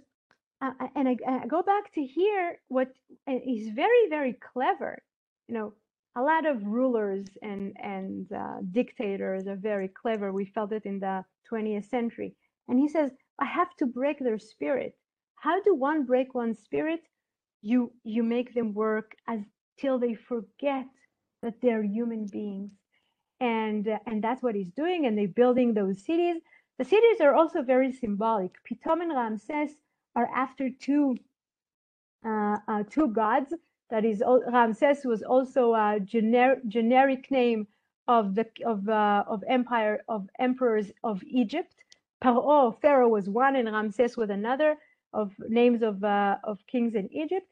uh, and I, I go back to here what is very very clever. You know a lot of rulers and and uh, dictators are very clever. We felt it in the 20th century and he says i have to break their spirit. How do one break one's spirit? You you make them work as till they forget that they're human beings. And uh, and that's what he's doing and they're building those cities. The cities are also very symbolic. Pitom and ramses are after two uh, uh, two gods. That is ramses was also a gener- generic name of the of uh, of empire of emperors of egypt paro pharaoh was one and ramses was another of names of uh, of kings in egypt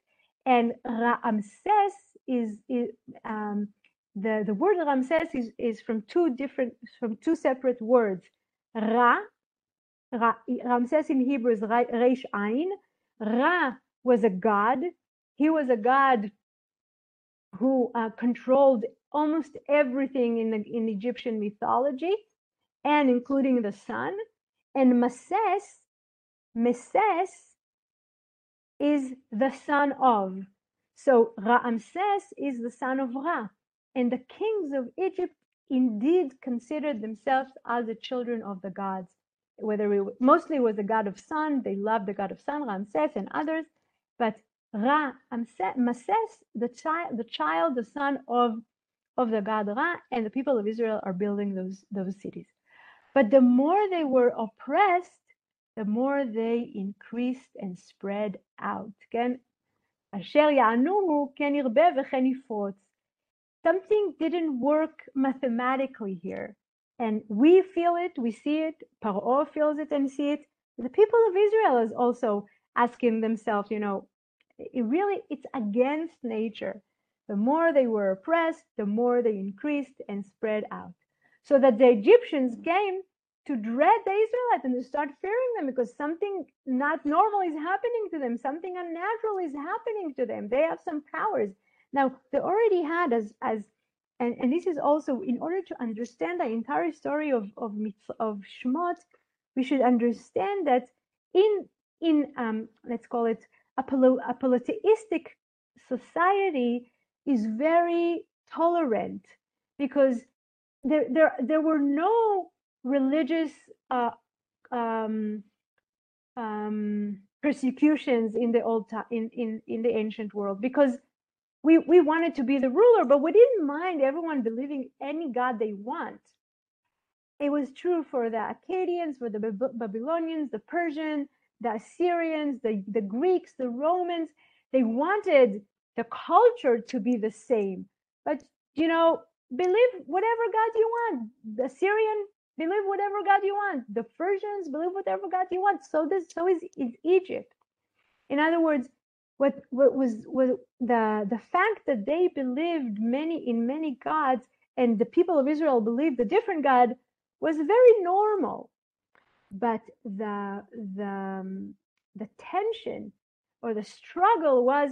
and ramses is, is um, the, the word Ramses is, is from two different, from two separate words. Ra, Ra Ramses in Hebrew is Reish Ain. Ra was a god. He was a god who uh, controlled almost everything in, the, in Egyptian mythology, and including the sun. And Mases, Meses is the son of. So Ramses is the son of Ra. And the kings of Egypt indeed considered themselves as the children of the gods. Whether it mostly was the god of sun, they loved the god of sun, Ramses and others, but Ra, Mases, the child, the child, the son of, of the god Ra, and the people of Israel are building those, those cities. But the more they were oppressed, the more they increased and spread out. Again, אשר יענוהו כן ירבה וכן יפרוץ something didn't work mathematically here. And we feel it, we see it, Paro feels it and see it. The people of Israel is also asking themselves, you know, it really it's against nature. The more they were oppressed, the more they increased and spread out. So that the Egyptians came to dread the Israelites and to start fearing them because something not normal is happening to them, something unnatural is happening to them. They have some powers now, they already had as as and, and this is also in order to understand the entire story of of of Shemot, we should understand that in in um, let's call it a, poly, a polytheistic society is very tolerant because there there there were no religious uh, um, um, persecutions in the old time in, in in the ancient world because we, we wanted to be the ruler, but we didn't mind everyone believing any God they want. It was true for the Akkadians, for the Babylonians, the Persians, the Assyrians, the, the Greeks, the Romans. They wanted the culture to be the same. But, you know, believe whatever God you want. The Assyrian, believe whatever God you want. The Persians, believe whatever God you want. So this, so is, is Egypt. In other words, what what was was the the fact that they believed many in many gods and the people of Israel believed a different God was very normal. But the the um, the tension or the struggle was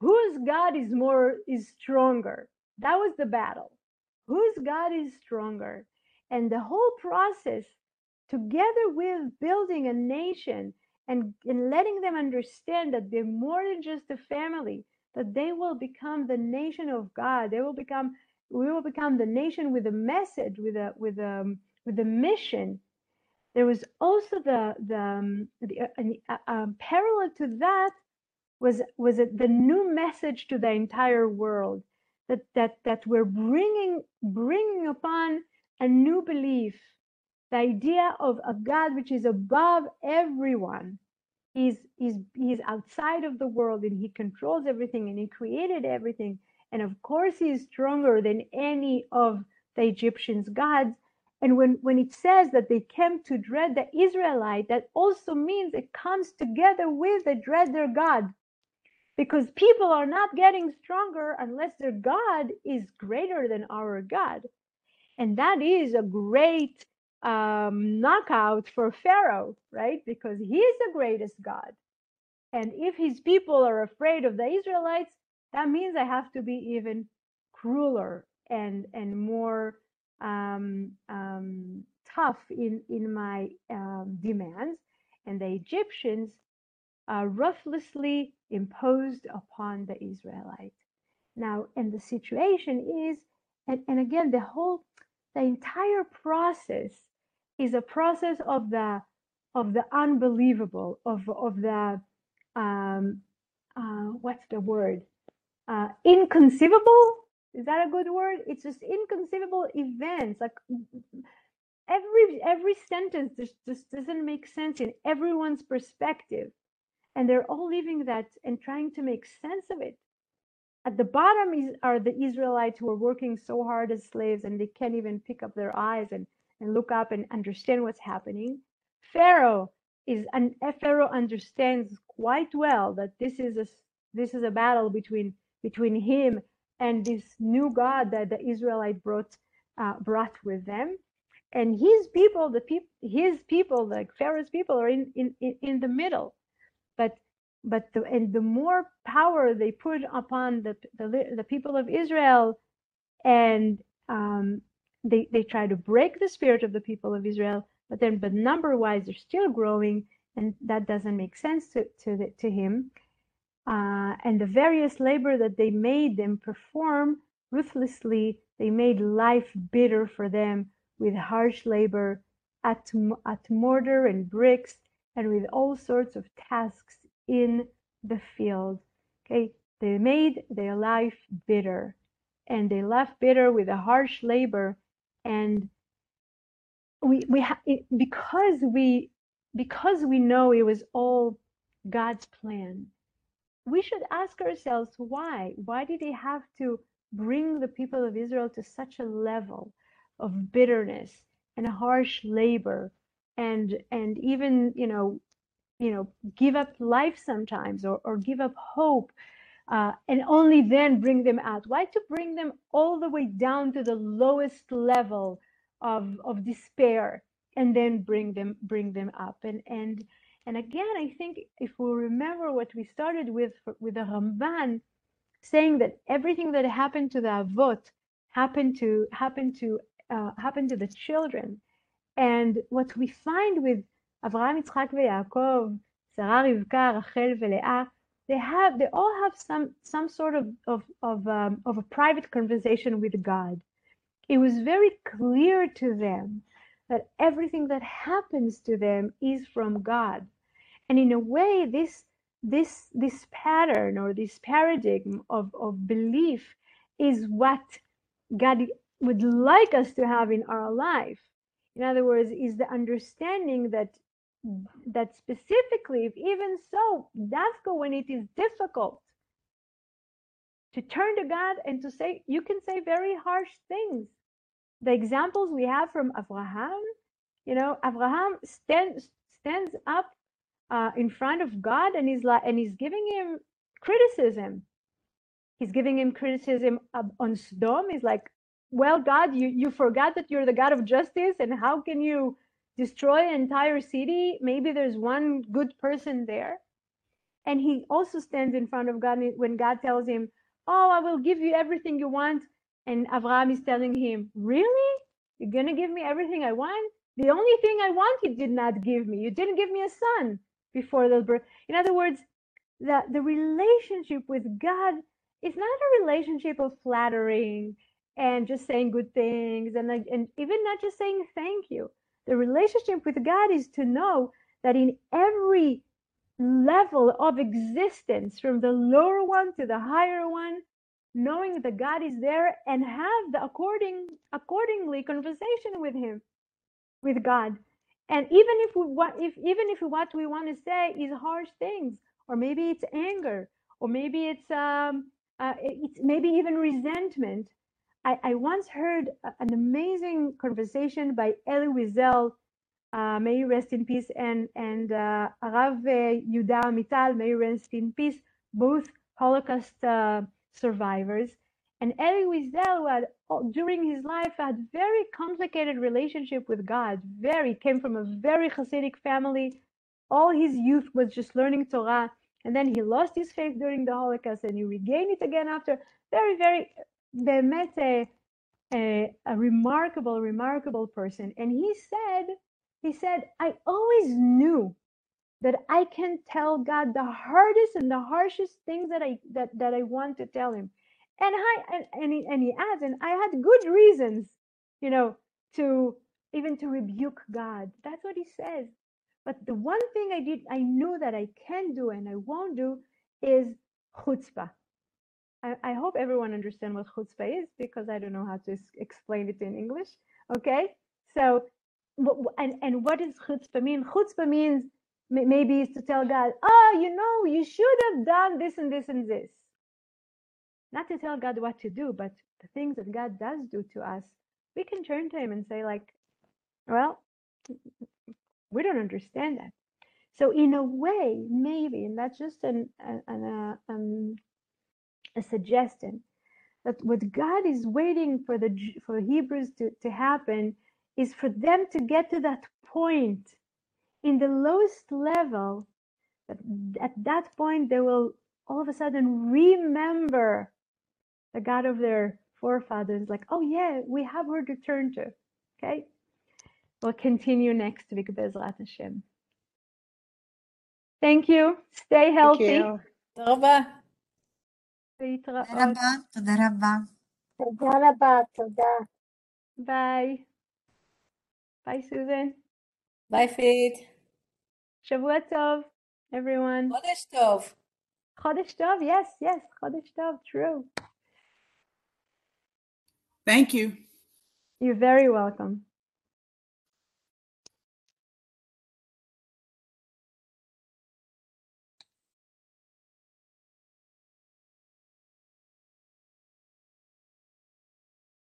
whose God is more is stronger. That was the battle. Whose God is stronger? And the whole process, together with building a nation and, and letting them understand that they're more than just a family, that they will become the nation of God. They will become, we will become the nation with a message, with a, with a, um, with a mission. There was also the, the, um, the uh, uh, um, parallel to that was, was it the new message to the entire world that, that, that we're bringing, bringing upon a new belief the idea of a God which is above everyone. He's, he's, he's outside of the world and he controls everything and he created everything. And of course, he's stronger than any of the Egyptians' gods. And when, when it says that they came to dread the Israelite, that also means it comes together with the dread their God. Because people are not getting stronger unless their God is greater than our God. And that is a great um, knockout for Pharaoh, right? Because he's the greatest God. And if his people are afraid of the Israelites, that means I have to be even crueler and and more um, um, tough in in my um, demands. And the Egyptians uh, ruthlessly imposed upon the Israelites. Now, and the situation is, and, and again, the whole, the entire process is a process of the of the unbelievable, of of the um, uh, what's the word? Uh, inconceivable. Is that a good word? It's just inconceivable events. Like every every sentence just, just doesn't make sense in everyone's perspective, and they're all living that and trying to make sense of it. At the bottom is, are the Israelites who are working so hard as slaves and they can't even pick up their eyes and, and look up and understand what's happening. Pharaoh is and Pharaoh understands quite well that this is a this is a battle between between him and this new God that the Israelite brought uh, brought with them, and his people, the people, his people, like Pharaoh's people, are in in in the middle, but but the, and the more power they put upon the the, the people of Israel, and um, they they try to break the spirit of the people of Israel, but then but number wise they're still growing, and that doesn't make sense to to the, to him. Uh, and the various labor that they made them perform ruthlessly, they made life bitter for them with harsh labor at, at mortar and bricks and with all sorts of tasks in the field. Okay, they made their life bitter and they left bitter with a harsh labor and we we ha- it, because we because we know it was all God's plan we should ask ourselves why why did he have to bring the people of Israel to such a level of bitterness and harsh labor and and even you know you know give up life sometimes or, or give up hope uh, and only then bring them out. Why to bring them all the way down to the lowest level of of despair and then bring them bring them up? And and and again i think if we remember what we started with with the ramban saying that everything that happened to the avot happened to happened to uh, happened to the children and what we find with Avraham, Yitzchak, Yaakov, Sarah, Rivka, Rachel, Leah, they have they all have some some sort of of of, um, of a private conversation with God. It was very clear to them that everything that happens to them is from God, and in a way, this this this pattern or this paradigm of of belief is what God would like us to have in our life. In other words, is the understanding that that specifically, if even so, that's when it is difficult to turn to God and to say, you can say very harsh things. The examples we have from Abraham, you know, Abraham stands stands up uh, in front of God and he's like, and he's giving him criticism. He's giving him criticism on Sodom. He's like, well, God, you, you forgot that you're the God of justice, and how can you destroy an entire city? Maybe there's one good person there. And he also stands in front of God when God tells him, Oh, I will give you everything you want. And Avram is telling him, Really? You're going to give me everything I want? The only thing I want, you did not give me. You didn't give me a son before the birth. In other words, the, the relationship with God is not a relationship of flattering and just saying good things and, and even not just saying thank you. The relationship with God is to know that in every level of existence, from the lower one to the higher one, knowing that God is there and have the according accordingly conversation with Him, with God. And even if we want, if even if what we want to say is harsh things, or maybe it's anger, or maybe it's um, uh, it's maybe even resentment, I, I once heard an amazing conversation by Elie Wiesel, uh, may he rest in peace, and and uh, Arav uh, Yuda Amital, may he rest in peace, both Holocaust uh, survivors. And Elie Wiesel, had oh, during his life had very complicated relationship with God, very came from a very Hasidic family. All his youth was just learning Torah, and then he lost his faith during the Holocaust, and he regained it again after. Very, very, באמת a, a, a remarkable, remarkable person. And he said, he said, I always knew that I can tell God the hardest and the harshest things that I that that I want to tell him. And I and, and, he, and he adds, and I had good reasons, you know, to even to rebuke God. That's what he says. But the one thing I did, I knew that I can do and I won't do is chutzpah. I, I hope everyone understands what chutzpah is because I don't know how to explain it in English. Okay, so and and what does chutzpah mean? Chutzpah means maybe is to tell God, oh, you know, you should have done this and this and this. Not to tell God what to do, but the things that God does do to us, we can turn to Him and say, like, well, we don't understand that. So in a way, maybe, and that's just an, an, an, um, a suggestion that what God is waiting for the for Hebrews to, to happen is for them to get to that point in the lowest level that at that point they will all of a sudden remember the God of their forefathers like oh yeah we have her to turn to okay we'll continue next week Bezrat Hashem thank you stay healthy thank you. Tova. להתראות. תודה רבה, תודה רבה. תודה רבה, תודה. ביי ביי סוזן ביי פיט. שבוע טוב everyone חודש טוב. חודש טוב yes yes חודש טוב true Thank you. you're very welcome